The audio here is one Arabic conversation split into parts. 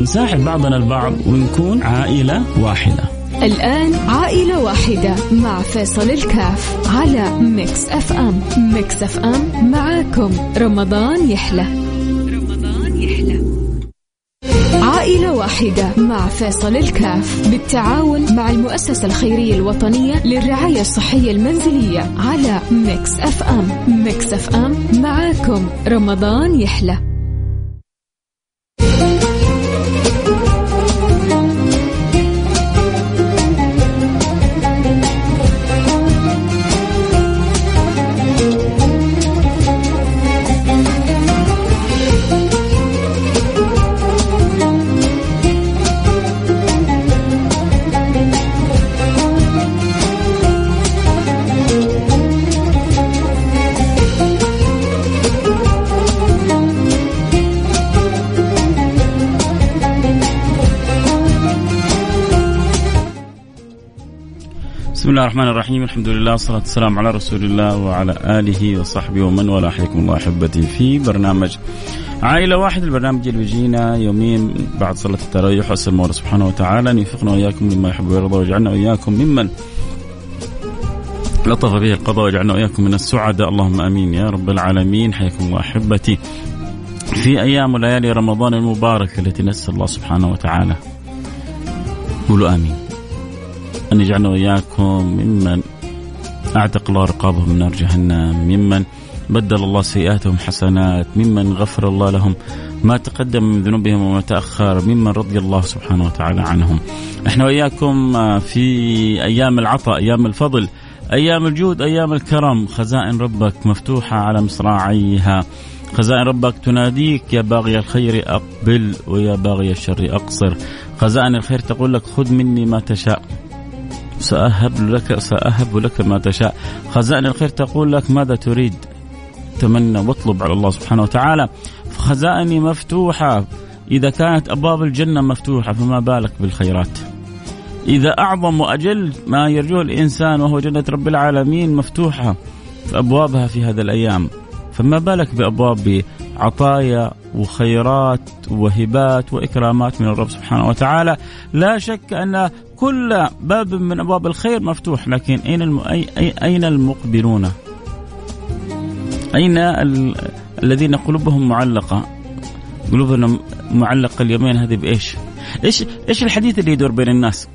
نساعد بعضنا البعض ونكون عائلة واحدة. الآن عائلة واحدة مع فيصل الكاف على Mix FM Mix FM معاكم. رمضان يحلى. رمضان يحلى. عائلة واحدة مع فيصل الكاف بالتعاون مع المؤسسة الخيرية الوطنية للرعاية الصحية المنزلية على Mix FM Mix FM معاكم. رمضان يحلى. بسم الله الرحمن الرحيم الحمد لله والصلاة والسلام على رسول الله وعلى آله وصحبه ومن والاه حياكم الله أحبتي في برنامج عائلة واحد البرنامج اللي بيجينا يومين بعد صلاة التراويح وأسأل الله سبحانه وتعالى أن يوفقنا وإياكم مما يحب ويرضى ويجعلنا وإياكم ممن لطف به القضاء ويجعلنا وإياكم من السعداء اللهم آمين يا رب العالمين حياكم الله أحبتي في أيام وليالي رمضان المباركة التي نسأل الله سبحانه وتعالى قولوا آمين أن يجعلنا وإياكم ممن أعتق الله رقابهم من نار جهنم ممن بدل الله سيئاتهم حسنات ممن غفر الله لهم ما تقدم من ذنوبهم وما تأخر ممن رضي الله سبحانه وتعالى عنهم. إحنا وإياكم في أيام العطاء أيام الفضل أيام الجود أيام الكرم. خزائن ربك مفتوحة على مصراعيها. خزائن ربك تناديك يا باغي الخير أقبل ويا باغي الشر أقصر. خزائن الخير تقول لك خذ مني ما تشاء. سأهب لك سأهب لك ما تشاء. خزائن الخير تقول لك ماذا تريد؟ تمنى واطلب على الله سبحانه وتعالى. خزائني مفتوحة. إذا كانت أبواب الجنة مفتوحة فما بالك بالخيرات؟ إذا أعظم وأجل ما يرجوه الإنسان وهو جنة رب العالمين مفتوحة أبوابها في هذه الأيام. فما بالك بأبواب عطايا وخيرات وهبات وإكرامات من الرب سبحانه وتعالى؟ لا شك أن كل باب من أبواب الخير مفتوح لكن أين الم... أين المقبلون؟ أين ال... الذين قلوبهم معلقة؟ قلوبنا معلقة اليومين هذه بإيش؟ إيش إيش الحديث اللي يدور بين الناس؟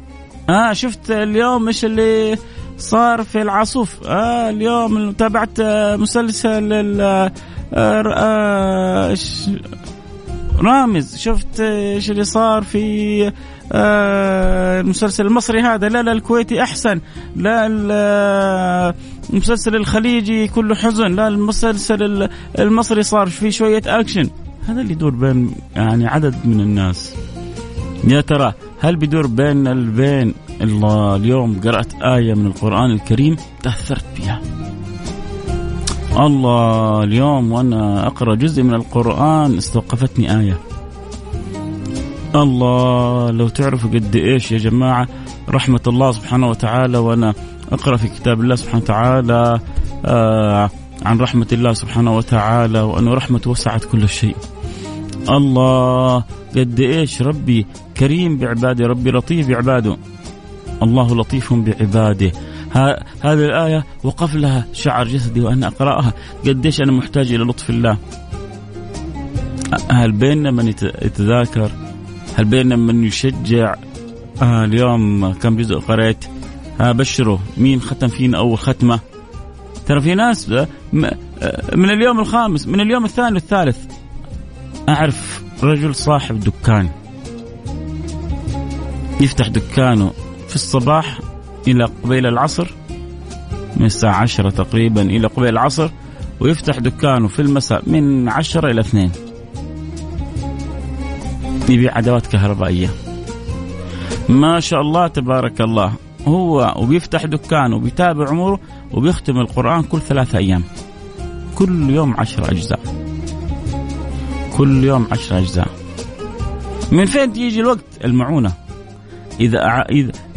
آه شفت اليوم إيش اللي صار في العاصوف آه اليوم تابعت مسلسل آه آه رامز شفت إيش اللي صار في المسلسل المصري هذا لا لا الكويتي أحسن لا المسلسل الخليجي كله حزن لا المسلسل المصري صار فيه شوية أكشن. هذا اللي يدور بين يعني عدد من الناس. يا ترى هل بيدور بين البين الله اليوم قرأت آية من القرآن الكريم تأثرت بها؟ الله اليوم وأنا أقرأ جزء من القرآن استوقفتني آية. الله لو تعرفوا قد إيش يا جماعة رحمة الله سبحانه وتعالى وأنا أقرأ في كتاب الله سبحانه وتعالى آه عن رحمة الله سبحانه وتعالى وأنه رحمة وسعت كل شيء. الله قد إيش ربي كريم بعباده ربي لطيف بعباده. الله لطيف بعباده. هذه الآية وقف لها شعر جسدي وأنا أقرأها. قديش أنا محتاج إلى لطف الله. هل بيننا من يتذاكر؟ هل بيننا من يشجع آه اليوم كم جزء قريت؟ ها بشروا مين ختم فينا أول ختمة. ترى في ناس من اليوم الخامس من اليوم الثاني والثالث أعرف رجل صاحب دكان يفتح دكانه في الصباح إلى قبيل العصر من الساعة عشرة تقريبا إلى قبيل العصر ويفتح دكانه في المساء من عشرة إلى اثنين. يبيع ادوات كهربائية. ما شاء الله تبارك الله. هو وبيفتح دكان وبيتابع عمره وبيختم القرآن كل ثلاثة أيام. كل يوم عشر أجزاء. كل يوم عشر أجزاء. من فين تيجي الوقت؟ المعونة. إذا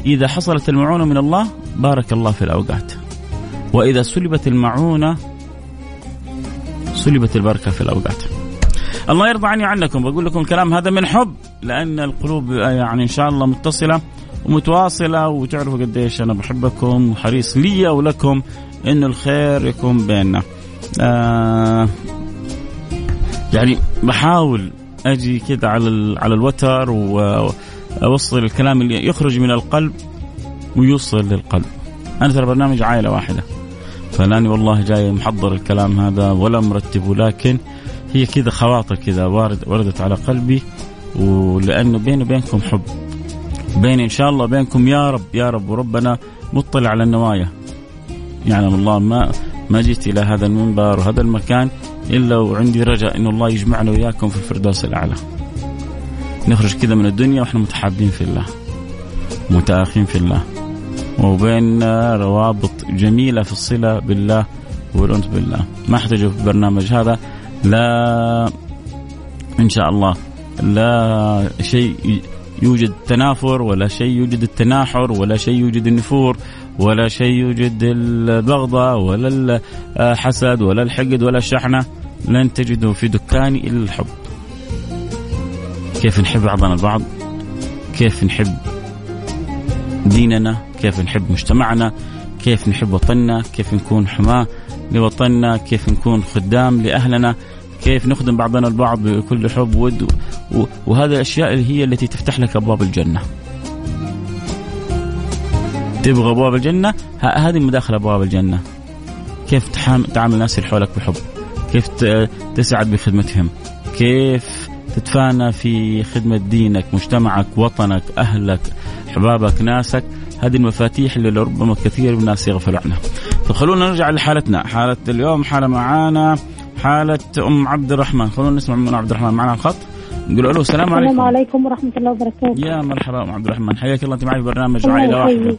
إذا حصلت المعونة من الله بارك الله في الأوقات. وإذا سلبت المعونة سلبت البركة في الأوقات. الله يرضى عني عنكم بقول لكم الكلام هذا من حب لأن القلوب يعني إن شاء الله متصلة ومتواصلة وتعرفوا قديش أنا بحبكم وحريص لي ولكم إنه الخير يكون بيننا آه يعني بحاول أجي كذا على على الوتر وأوصل الكلام اللي يخرج من القلب ويوصل للقلب. أنا ترى برنامج عائلة واحدة. فلاني والله جاي محضر الكلام هذا ولا مرتبه لكن هي كذا خواطر كذا وارد وردت على قلبي ولأنه بيني وبينكم حب. بيني إن شاء الله بينكم يا رب يا رب وربنا مطلع على النوايا. يعلم الله ما ما جيت إلى هذا المنبر وهذا المكان إلا وعندي رجاء انه الله يجمعنا وياكم في الفردوس الأعلى. نخرج كذا من الدنيا وإحنا متحابين في الله. متآخين في الله. وبيننا روابط جميلة في الصلة بالله والأنس بالله. ما احتاج في البرنامج هذا لا إن شاء الله. لا شيء يوجد تنافر ولا شيء يوجد التناحر ولا شيء يوجد النفور ولا شيء يوجد البغضة ولا الحسد ولا الحقد ولا الشحنة. لن تجدوا في دكاني إلا الحب. كيف نحب بعضنا البعض؟ كيف نحب ديننا؟ كيف نحب مجتمعنا؟ كيف نحب وطننا؟ كيف نكون حماة لوطننا؟ كيف نكون خدام لأهلنا؟ كيف نخدم بعضنا البعض بكل حب ود وهذه الأشياء هي التي تفتح لك أبواب الجنة. تبغى أبواب الجنة؟ هذه مداخل أبواب الجنة. كيف تعامل الناس اللي حولك بحب؟ كيف تسعد بخدمتهم؟ كيف تتفانى في خدمة دينك مجتمعك وطنك أهلك أحبابك ناسك؟ هذه المفاتيح اللي لربما كثير من الناس يغفل عنها فخلونا نرجع لحالتنا. حالة اليوم حالة معانا حالة أم عبد الرحمن. خلونا نسمع من عبد الرحمن. معنا الخط نقول له السلام عليكم. السلام عليكم ورحمة الله وبركاته. يا مرحبا أم عبد الرحمن. حياك الله. أنت معي في برنامج عائلة واحدة.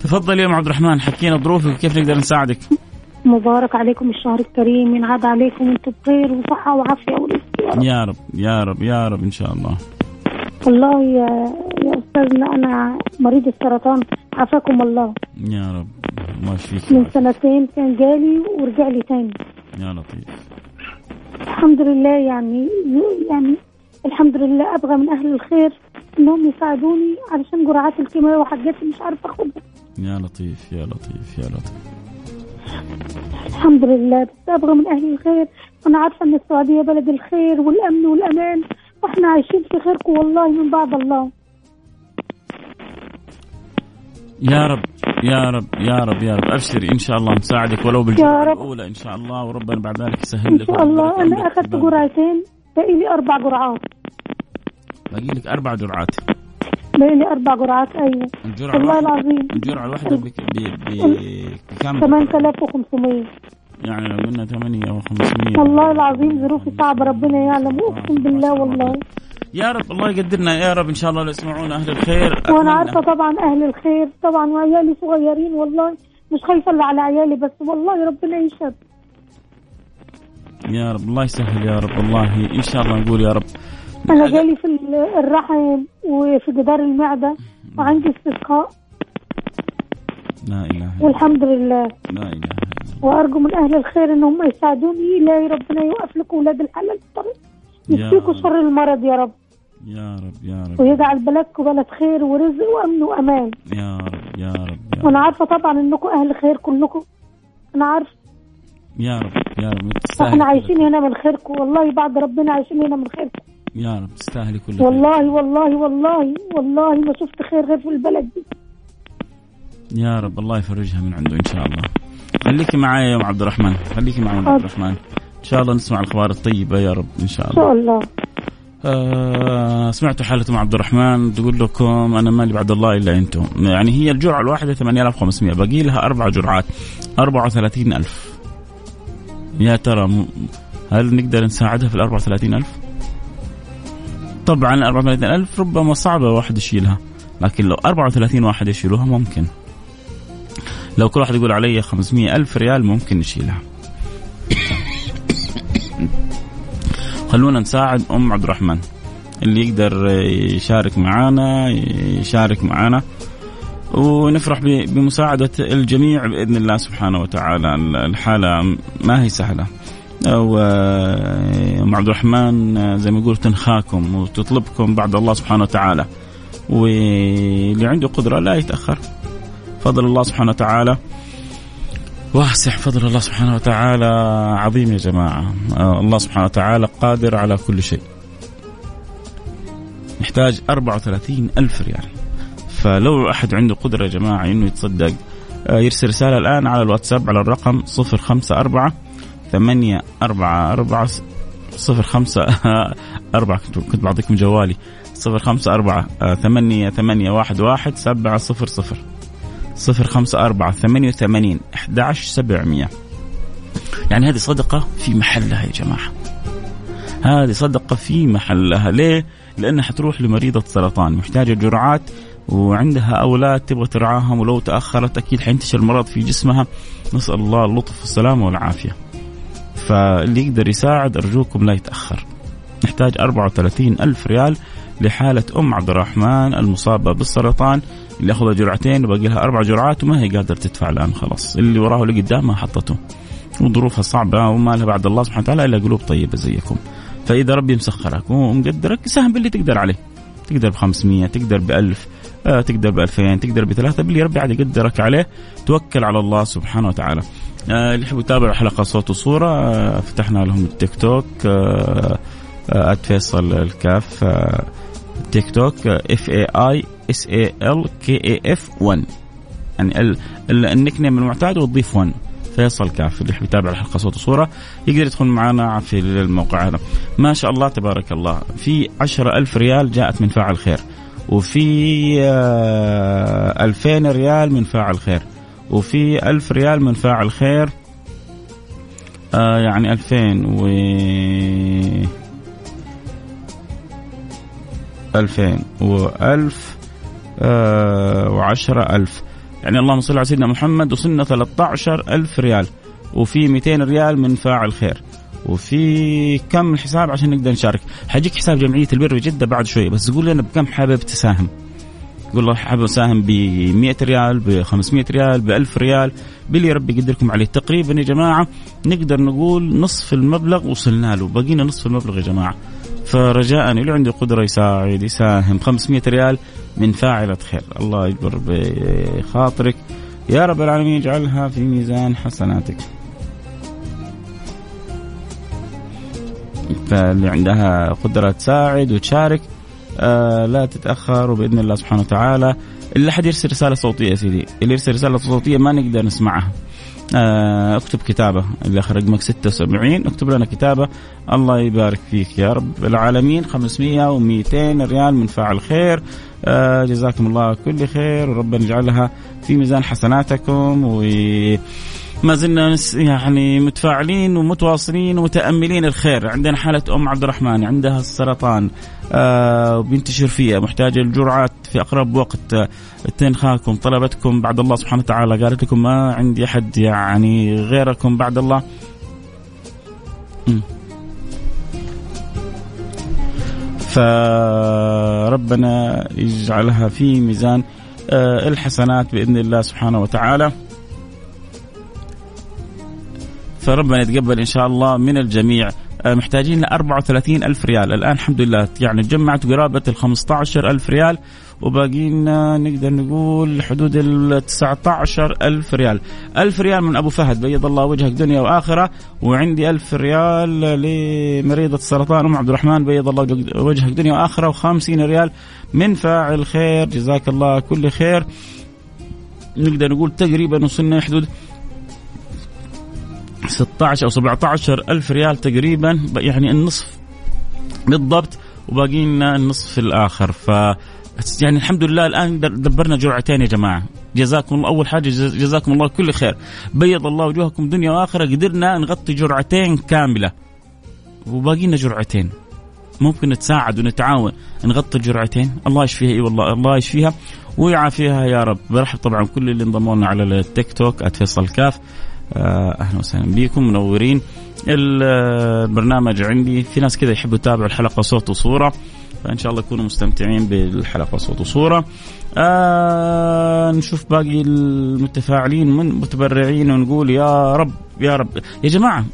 تفضل يا أم عبد الرحمن. حكينا ظروفك. وكيف نقدر نساعدك؟ مبارك عليكم الشهر الكريم. ينعاد عليكم وأنتم بخير وصحة وعافية ورزق يا رب يا رب يا رب إن شاء الله. والله يا, يا أستاذنا أنا مريض السرطان. عافاكم الله. يا رب. الله يشفيك من سنتين كان جالي ورجع لي تاني. يا لطيف. الحمد لله يعني يعني الحمد لله أبغى من أهل الخير إنهم يساعدوني علشان جرعات الكيماوي وحاجات مش عارفة أخدها. يا لطيف يا لطيف يا لطيف. الحمد لله. بس أبغى من أهل الخير. أنا عارفة إن السعودية بلد الخير والأمن والأمان وإحنا عايشين في خيركم والله من بعد الله. يا رب يا رب يا رب يا رب. ابشري إن شاء الله نساعدك ولو بالجرعه الأولى إن شاء الله وربنا بعد ذلك يسهل لك إن شاء الله. أنا أخذت جرعتين باقي لي أربع جرعات. باقي لك أربع جرعات. باقي لي أربع جرعات أيوه. الجرعة والله العظيم. الجرعة الواحدة بك- بكم؟ 8500 يعني لو قلنا 8 أو 500 والله العظيم ظروفي صعبة ربنا يعلم. أقسم بالله والله. يا رب الله يقدرنا يا رب إن شاء الله لو يسمعونا أهل الخير. وأنا. عارفة طبعا أهل الخير طبعا وعيالي صغيرين والله. مش خايفة إلا على عيالي بس والله ربنا يشهد يا رب الله يسهل يا رب والله إن شاء الله نقول يا رب. أنا جالي في ال- الرحم وفي جدار المعدة وعندي استسقاء. لا إله إلا والحمد لله. لا إله إلا وأرجو من أهل الخير ان هم يساعدوني لا ربنا يوقف لكم أولاد الحلال الطريق. رب. شر المرض يا رب. يا رب يا رب. ويجعل بلدكم بلد خير ورزق وأمن وأمان. يا رب يا رب يا وأنا رب عارفة طبعا إنكم أهل خير كلكم. أنا عارفة. يا رب يا رب. إحنا عايشين هنا من خيركم. والله بعد ربنا عايشين هنا من خيركم. خير. يا رب تستاهلي كل خير. والله والله والله والله ما شفت خير غير في البلد دي. يا رب الله يفرجها من عنده إن شاء الله. خليكي معايا يا أم عبد الرحمن. خليكي معي يا عبد الرحمن. إن شاء الله نسمع الأخبار الطيبة يا رب إن شاء إن الله شاء الله. آه سمعتوا حالة أم عبد الرحمن تقول لكم أنا مالي بعد الله إلا أنتم. يعني هي الجرعة الواحدة 8500 باقي لها أربع جرعات 34000 يا ترى هل نقدر نساعدها في ال 34000 طبعا 34000 ربما صعبة واحد يشيلها لكن لو 34 واحد يشيلوها ممكن. لو كل واحد يقول علي 500 ألف ريال ممكن نشيلها. خلونا نساعد أم عبد الرحمن اللي يقدر يشارك معنا يشارك معنا ونفرح بمساعدة الجميع بإذن الله سبحانه وتعالى. الحالة ما هي سهلة. وأم عبد الرحمن زي ما يقول تنخاكم وتطلبكم بعد الله سبحانه وتعالى. واللي عنده قدرة لا يتأخر. فضل الله سبحانه وتعالى. واسع فضل الله سبحانه وتعالى عظيم يا جماعة. الله سبحانه وتعالى قادر على كل شيء. نحتاج 34 ألف ريال. فلو أحد عنده قدرة يا جماعة أنه يتصدق آه، يرسل رسالة الآن على الواتساب على الرقم 054 ثمانية أربعة أربعة صفر خمسة أربعة. كنت بعطيكم جوالي. صفر خمسة أربعة آه، ثمانية ثمانية واحد واحد سبعة صفر صفر. صفر خمسة أربعة ثمانية وثمانين أحد سبعمية. يعني هذه صدقة في محلها يا جماعة. هذه صدقة في محلها. ليه؟ لأنها حتروح لمريضة سرطان محتاجة جرعات وعندها أولاد تبغى ترعاهم ولو تأخرت أكيد حينتشر المرض في جسمها. نسأل الله اللطف والسلامة والعافية. فاللي يقدر يساعد أرجوكم لا يتأخر. نحتاج 34 ألف ريال لحالة أم عبد الرحمن المصابة بالسرطان اللي أخذها جرعتين وباقي لها أربع جرعات وما هي قادرة تدفع الآن خلاص. اللي وراه اللي قدام ما حطته. وظروفها صعبة وما لها بعد الله سبحانه وتعالى إلا قلوب طيبة زيكم. فإذا ربي مسخرك ومقدرك ساهم باللي تقدر عليه. تقدر ب 500 تقدر ب 1000 آه تقدر ب 2000 تقدر بثلاثة باللي ربي عاد يقدرك عليه. توكل على الله سبحانه وتعالى. آه اللي يحبوا يتابعوا حلقة صوت وصورة آه فتحنا لهم التيك توك آه فيصل الكاف آه TikTok F A I S A L K A F 1 يعني ال nickname المعتاد وتضيف 1 فيصل كاف اللي يحب يتابع الحلقة صوت وصورة يقدر يدخل معنا في الموقع هذا. ما شاء الله تبارك الله. في عشرة ألف ريال جاءت من فاعل خير. وفي آه، ألفين ريال من فاعل خير. وفي ألف ريال من فاعل خير آه يعني ألفين و ألفين وألف آه وعشرة ألف. يعني اللهم صل على سيدنا محمد وصلنا 13 ألف ريال. وفي 200 ريال من فاعل خير. وفي كم الحساب عشان نقدر نشارك؟ حجيك حساب جمعية البر بجدة بعد شوي بس قول لنا بكم حابب تساهم. يقول الله حابب أساهم ب 100 ريال ب 500 ريال ب 1000 ريال. باللي ربي يقدركم عليه. تقريبا يا جماعة نقدر نقول نصف المبلغ وصلنا له. بقينا نصف المبلغ يا جماعة. فرجاء اللي عنده قدره يساعد يساهم 500 ريال من فاعله خير الله يجبر بخاطرك. يا رب العالمين يجعلها في ميزان حسناتك. فاللي عندها قدرة تساعد وتشارك آه لا تتأخر وبإذن الله سبحانه وتعالى. اللي حد يرسل رسالة صوتية يا سيدي. اللي يرسل رسالة صوتية ما نقدر نسمعها. اكتب كتابه اللي آخر رقمك 76 اكتب لنا كتابه. الله يبارك فيك يا رب العالمين. 500 و200 ريال من فاعل خير. آه جزاكم الله كل خير. وربنا يجعلها في ميزان حسناتكم. و ما زلنا يعني متفاعلين ومتواصلين ومتأملين الخير. عندنا حالة أم عبد الرحمن عندها السرطان. آه بينتشر فيها محتاجة الجرعات في أقرب وقت. تنخاكم طلبتكم بعد الله سبحانه وتعالى قالت لكم ما عندي أحد يعني غيركم بعد الله. فربنا يجعلها في ميزان آه الحسنات بإذن الله سبحانه وتعالى. فربنا يتقبل إن شاء الله من الجميع. آه، محتاجين ل 34 ألف ريال. الآن الحمد لله يعني جمعت قرابة ال 15 ألف ريال. وباقي لنا نقدر نقول حدود ال 19 ألف ريال. ألف ريال من أبو فهد بيض الله وجهك دنيا وآخرة. وعندي ألف ريال لمريضة السرطان أم عبد الرحمن بيض الله وجهك دنيا وآخرة. و50 ريال من فاعل خير. جزاك الله كل خير. نقدر نقول تقريبا وصلنا حدود 16 أو 17 ألف ريال تقريبا يعني النصف بالضبط وباقي لنا النصف الآخر. ف يعني الحمد لله الآن دبرنا جرعتين يا جماعة. جزاكم الله أول حاجة جزاكم الله كل خير. بيض الله وجوهكم دنيا وآخرة. قدرنا نغطي جرعتين كاملة. وباقي لنا جرعتين. ممكن نتساعد ونتعاون. نغطي الجرعتين. الله يشفيها. إي والله الله يشفيها. ويعافيها يا رب. برحب طبعا كل اللي انضموا لنا على التيك توك @فيصل كاف. أهلا وسهلا بكم منورين. البرنامج عندي في ناس كذا يحبوا يتابعوا الحلقة صوت وصورة فإن شاء الله يكونوا مستمتعين بالحلقة صوت وصورة. آه نشوف باقي المتفاعلين من متبرعين ونقول يا رب يا رب. يا جماعة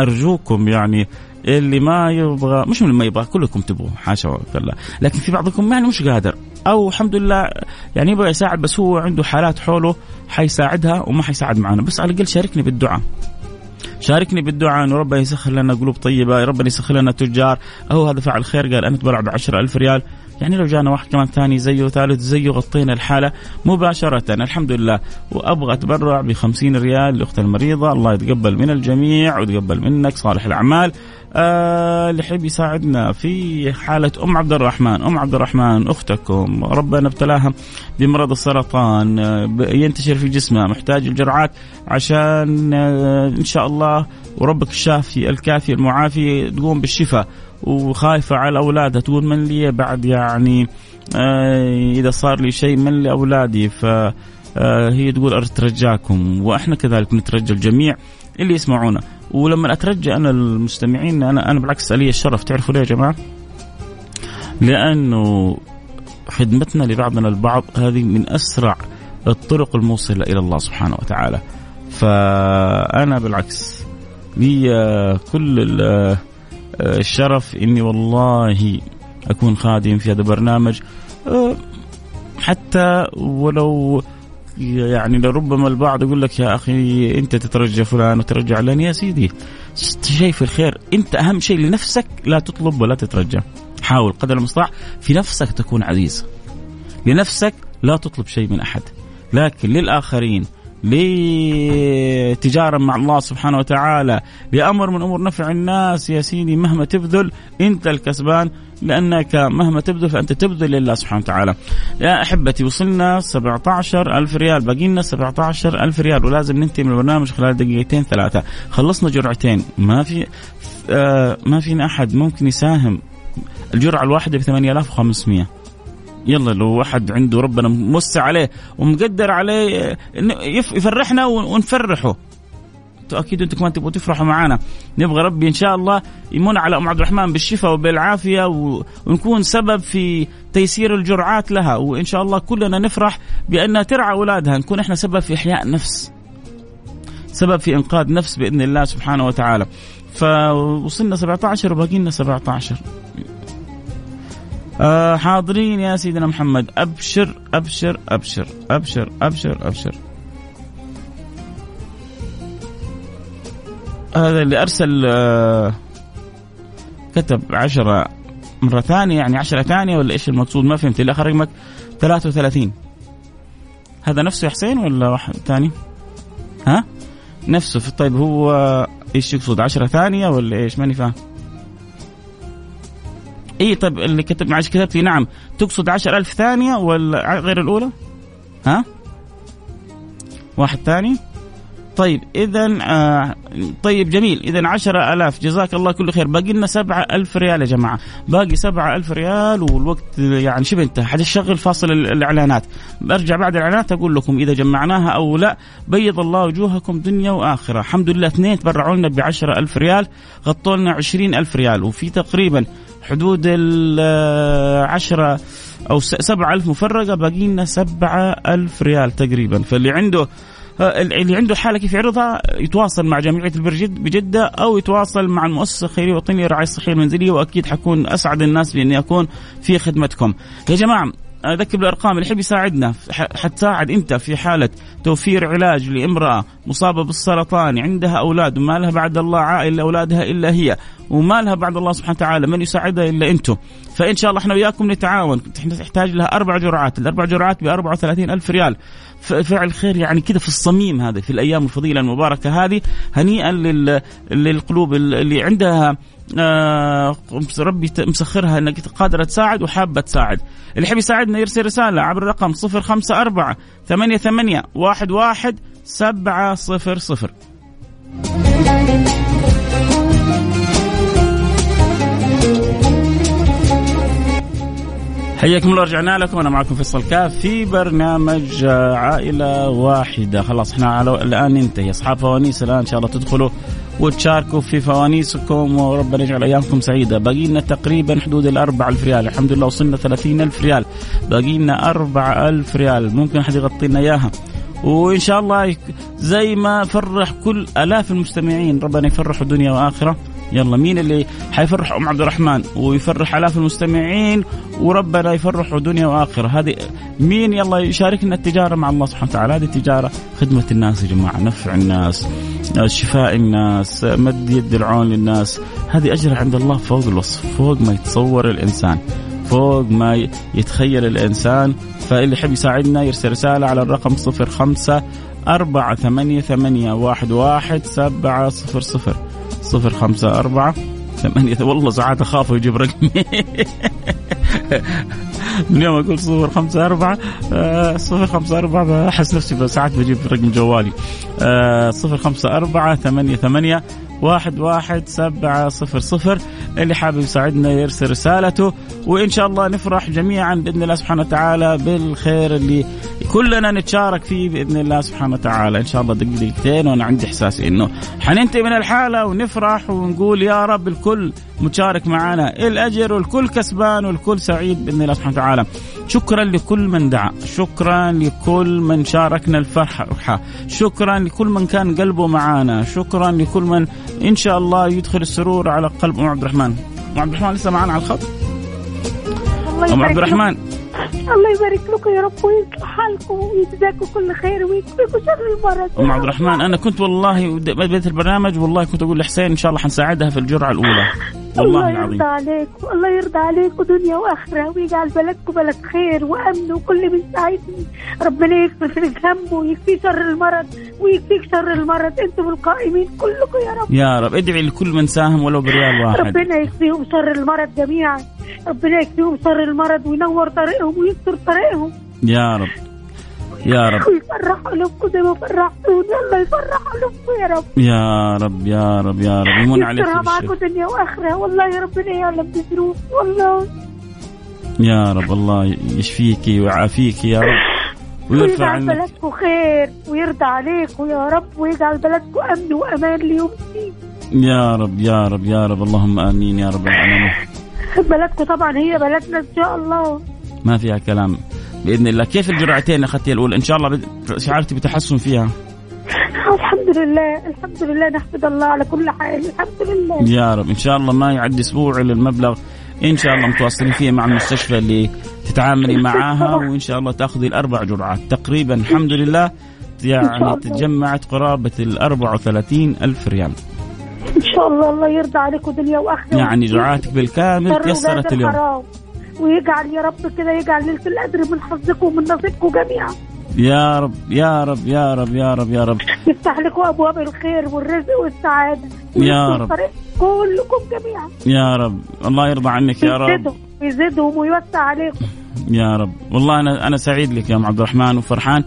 أرجوكم يعني اللي ما يبغى مش من ما يبغى كلكم تبغوا حاشا وكلا. لكن في بعضكم يعني مش قادر. أو الحمد لله يعني يبغى يساعد بس هو عنده حالات حوله حيساعدها وما حيساعد معنا. بس على الأقل شاركني بالدعاء. شاركني بالدعاء إنه ربنا يسخر لنا قلوب طيبة ربنا يسخر لنا تجار. أو هذا فعل خير قال أنا أتبرع ب ألف ريال. يعني لو جانا واحد كمان ثاني زيه ثالث زيه غطينا الحالة مباشرة. الحمد لله. وأبغى أتبرع ب ريال لأخت المريضة. الله يتقبل من الجميع ويتقبل منك صالح الأعمال. آه اللي يحب يساعدنا في حالة أم عبد الرحمن. أم عبد الرحمن أختكم. ربنا ابتلاها بمرض السرطان. آه ينتشر في جسمها. محتاج الجرعات عشان آه إن شاء الله وربك الشافي الكافي المعافي تقوم بالشفاء. وخايفة على أولادها تقول من لي بعد يعني آه إذا صار لي شيء من لأولادي ف آه هي تقول أترجاكم وإحنا كذلك نترجى الجميع اللي يسمعونا ولما أترجى أنا المستمعين أنا أنا بالعكس لي الشرف تعرفوا ليه يا جماعة؟ لأنه خدمتنا لبعضنا البعض هذه من أسرع الطرق الموصلة إلى الله سبحانه وتعالى. فأنا بالعكس لي كل الشرف. إني والله أكون خادم في هذا البرنامج. حتى ولو يعني لربما البعض يقول لك يا أخي أنت تترجى فلان وترجى علان يا سيدي شيء في الخير. أنت أهم شيء لنفسك لا تطلب ولا تترجى. حاول قدر المستطاع في نفسك تكون عزيز. لنفسك لا تطلب شيء من أحد. لكن للآخرين لتجارة مع الله سبحانه وتعالى. لأمر من أمور نفع الناس يا سيدي مهما تبذل أنت الكسبان لأنك مهما تبذل فأنت تبذل لله سبحانه وتعالى. يا أحبتي وصلنا 17 ألف ريال. باقي لنا 17 ألف ريال. ولازم ننتهي من البرنامج خلال دقيقتين ثلاثة. خلصنا جرعتين. ما في آه ما فينا أحد ممكن يساهم. الجرعة الواحدة ب 8500 يلا لو واحد عنده ربنا موسع عليه ومقدر عليه يفرحنا ونفرحه. أكيد أنتم كمان تبغوا تفرحوا معنا نبغى ربي إن شاء الله يمن على أم عبد الرحمن بالشفاء وبالعافية ونكون سبب في تيسير الجرعات لها. وإن شاء الله كلنا نفرح بانها ترعى أولادها نكون إحنا سبب في إحياء نفس سبب في إنقاذ نفس بإذن الله سبحانه وتعالى. فوصلنا 17 وباقي لنا 17 آه حاضرين يا سيدنا محمد أبشر أبشر أبشر أبشر أبشر أبشر هذا اللي أرسل آه كتب عشرة مرة ثانية يعني عشرة ثانية ولا إيش المقصود ما فهمت الآخر رقمك 33 هذا نفسه يا حسين ولا واحد ثاني؟ ها؟ نفسه طيب هو إيش يقصد 10 ثانية ولا إيش؟ ماني فاهم. اي طيب اللي كتب معلش كتبت لي نعم. تقصد عشر ألف ثانية ولا غير الأولى؟ ها؟ واحد ثاني. طيب إذا آه طيب جميل. إذا عشرة ألاف. جزاك الله كل خير. باقي لنا سبعة ألف ريال يا جماعة. باقي سبعة ألف ريال والوقت يعني شبه انتهى. حتشغل فاصل الإعلانات. برجع بعد الإعلانات أقول لكم إذا جمعناها أو لا. بيض الله وجوهكم دنيا وآخرة. الحمد لله اثنين تبرعوا لنا بعشرة ألف ريال. غطوا لنا عشرين ألف ريال. وفي تقريبا حدود العشرة أو سبعة ألف مفرقة باقي لنا سبعة ألف ريال تقريبا. فاللي عنده اللي عنده حالة كيف يعرضها يتواصل مع جامعة البرجد بجدة أو يتواصل مع المؤسسة الخيرية الوطنية للرعاية الصحية المنزلية وأكيد حكون أسعد الناس بإني أكون في خدمتكم. يا جماعة أذكر بالأرقام اللي يحب يساعدنا. حتساعد أنت في حالة توفير علاج لامرأة مصابة بالسرطان عندها أولاد وما لها بعد الله عائل لاولادها إلا هي وما لها بعد الله سبحانه وتعالى من يساعدها إلا أنتم؟ فإن شاء الله إحنا وياكم نتعاون. تحتاج لها أربع جرعات الأربع جرعات ب 34 ألف ريال. فعل خير يعني كذا في الصميم هذا في الأيام الفضيلة المباركة هذه هنيئا للقلوب اللي عندها ربي مسخرها إنك قادرة تساعد وحابة تساعد. اللي يحب يساعدنا يرسل رسالة عبر الرقم 054 88 11 700 حياكم الله رجعنا لكم. أنا معكم فيصل كاف في برنامج عائلة واحدة. خلاص إحنا الآن ننتهي. أصحاب فوانيس الآن إن شاء الله تدخلوا. وتشاركوا في فوانيسكم وربنا يجعل أيامكم سعيدة. باقي لنا تقريبا حدود ال 4000 ريال. الحمد لله وصلنا 30000 ريال. باقي لنا 4000 ريال. ممكن أحد يغطي لنا إياها. وإن شاء الله زي ما فرح كل آلاف المستمعين ربنا يفرحوا دنيا واخره يلا مين اللي حيفرح أم عبد الرحمن. ويفرح آلاف المستمعين وربنا يفرحوا دنيا واخره هذه مين؟ يلا يشاركنا التجارة مع الله سبحانه وتعالى. هذه التجارة خدمة الناس يا جماعة نفع الناس. شفاء الناس مد يد العون للناس. هذه اجر عند الله فوق الوصف فوق ما يتصور الإنسان فوق ما يتخيل الإنسان. فاللي يحب يساعدنا يرسل رسالة على الرقم صفر خمسة أربعة ثمانية ثمانية واحد واحد سبعة صفر صفر. صفر خمسة أربعة ثمانية والله ساعات أخاف يجيب رقمي. من يوم أقول صفر خمسة أربعة آه، صفر خمسة أربعة أحس نفسي ساعات بجيب رقم جوالي. آه، صفر خمسة أربعة ثمانية ثمانية واحد واحد سبعة صفر صفر. اللي حابب يساعدنا يرسل رسالته وإن شاء الله نفرح جميعا بإذن الله سبحانه وتعالى بالخير اللي كلنا نتشارك فيه بإذن الله سبحانه وتعالى. إن شاء الله دقيقتين وأنا عندي إحساس إنه حننتهي من الحالة ونفرح ونقول يا رب الكل متشارك معنا. الأجر والكل كسبان والكل سعيد بإذن الله سبحانه وتعالى. شكرا لكل من دعا. شكرا لكل من شاركنا الفرحة شكرا لكل من كان قلبه معنا شكرا لكل من إن شاء الله يدخل السرور على قلب أم عبد الرحمن. أم عبد الرحمن لسه معنا على الخط؟ أم عبد الرحمن؟ الله يبارك لكم يا رب ويصلح حالكم ويجزاكم كل خير ويكفيكم شر المرض أم عبد الرحمن أنا كنت والله بديت البرنامج والله كنت أقول لحسين إن شاء الله حنساعدها في الجرعة الأولى. والله الله يرضى عليك الله يرضى عليك ودنيا وآخرة. ويجعل بلدكم بلد خير وأمن وكل من سعيدني ربنا يكفي لك همه ويكفي شر المرض ويكفيك شر المرض. أنتم القائمين كلكم يا رب. يا رب. ادعي لكل من ساهم ولو بريال واحد. ربنا يكفيهم شر المرض جميعا. ربنا يكفيهم شر المرض وينور طريقهم ويستر طريقهم. يا رب. يا رب. ويفرح قلوبكم زي ما فرحتوني الله يفرح قلوبكم يا رب. يا رب يا رب يا رب. يمن عليك يسترها معكم دنيا وآخرة. والله يا ربنا يعلم بظروف والله. يا رب الله يشفيك ويعافيك يا رب. ويرفع ويجعل عنك. بلدكم خير ويرضى عليكم يا رب ويجعل بلدكم أمن وأمان ليوم الدين. يا رب يا رب يا رب. اللهم آمين يا رب العالمين. بلدكم طبعا هي بلدنا إن شاء الله. ما فيها كلام. بإذن الله. كيف الجرعتين اخذتي الأولى؟ إن شاء الله شعرتي بتحسن فيها. الحمد لله الحمد لله نحمد الله على كل حال الحمد لله. يا رب. إن شاء الله ما يعدي أسبوع إلا المبلغ. إن شاء الله متواصلين فيه مع المستشفى اللي تتعاملي معاها وإن شاء الله تأخذي الأربع جرعات. تقريبا الحمد لله. يعني. تجمعت قرابة ال 34 ألف ريال. إن شاء الله الله يرضى عليكم دنيا وآخرة. يعني جرعاتك بالكامل تيسرت اليوم. الحرام. ويجعل يا رب كده يجعل ليلة القدر من حظكم ومن نصيبكم جميعا. يا رب يا رب يا رب يا رب يا رب. يفتح لكم أبواب الخير والرزق والسعادة. يا رب. كلكم جميعا. يا رب. الله يرضى عنك يا رب. يزيدهم ويوسع عليكم. يا رب. والله أنا أنا سعيد لك يا أم عبد الرحمن وفرحان.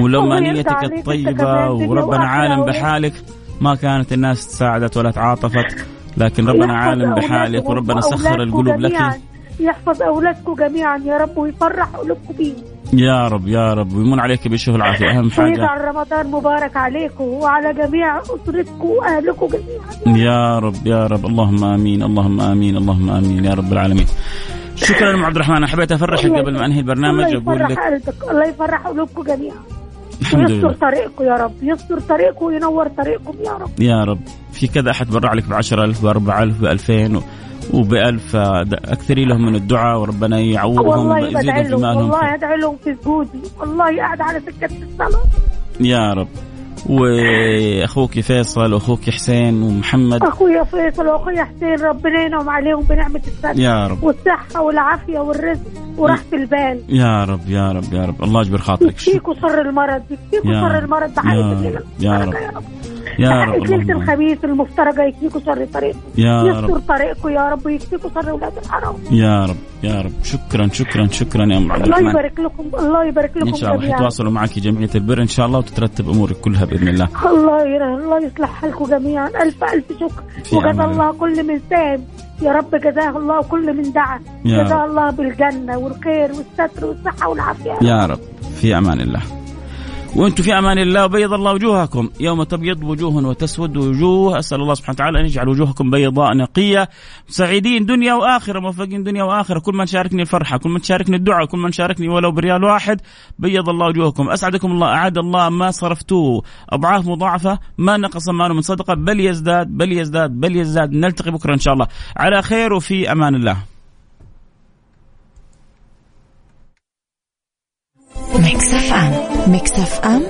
ولما الله يرضى نيتك الطيبة وربنا عالم بحالك ما كانت الناس تساعدت ولا تعاطفت لكن ربنا عالم بحالك وربنا سخر القلوب. لك. يحفظ أولادكم جميعا. يا رب ويفرح قلوبكم بيه. يا رب يا رب. ويمن عليك بالشفاء والعافيه أهم حاجة ويجعل رمضان مبارك عليكم وعلى جميع أسرتكم وأهلكم جميعا. يا رب يا رب. اللهم آمين اللهم آمين اللهم آمين. يا رب العالمين. شكرا أم عبد الرحمن. أنا حبيت افرحك قبل ما أنهي البرنامج. الله أقول يفرح لك قلبك. الله يفرح قلوبكم جميعا. الحمد لله. طريقكم يا رب. يستر طريقكم وينور طريقكم يا رب. يا رب. في كذا أحد برع لك ب 10000 ب 4000 ب 2000 وب 1000 اكثري لهم من الدعاء وربنا يعوضهم ويزيدهم في لهم مالهم. والله أدعي لهم في سجودي والله قاعد على سكة الصلاة. يا رب. وأخوك فيصل وأخوك حسين ومحمد. أخويا فيصل وأخويا حسين ربنا ينعم عليهم بنعمة الصحه يا رب. والصحة والعافية والرزق وراحة البال. يا رب يا رب يا رب. الله يجبر خاطرك. يكفيكوا شر المرض يكفيكوا يا شر رب. المرض يا. الليلة يا المفترجة رب. يا رب. يا رب اللهم. الخميس المفترجة يكفيكوا شر طريقكم يا يستر رب طريقكم يا رب ويكفيكوا شر أولاد الحرام. يا رب يا رب. شكرا شكرا شكرا يا أم عبد الله يبارك لكم الله يبارك لكم ان شاء الله حيتواصلوا معك جمعية البر. إن شاء الله وتترتب أمورك كلها بإذن الله. الله يرى الله يصلح حالكم جميعا. ألف ألف شكر. وجزا الله. كل من ساهم يا رب جزاه الله كل من دعا. يا جزاه. الله بالجنة والخير والستر والصحة والعافية. يا رب. في أمان الله. وأنتم في أمان الله وبيض الله وجوهكم. يوم تبيض وجوه وتسود وجوه. أسأل الله سبحانه وتعالى أن يجعل وجوهكم بيضاء نقية. سعيدين دنيا وآخرة موفقين دنيا وآخرة. كل من شاركني الفرحة كل من شاركني الدعاء كل من شاركني ولو بريال واحد بيض الله وجوهكم. أسعدكم الله اعاد الله ما صرفتوه. أضعاف مضاعفة ما نقص مال من صدقة بل يزداد بل يزداد بل يزداد. نلتقي بكرة إن شاء الله. على خير وفي أمان الله. ميكس أف أم. ميكس أف أم.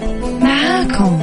معاكم.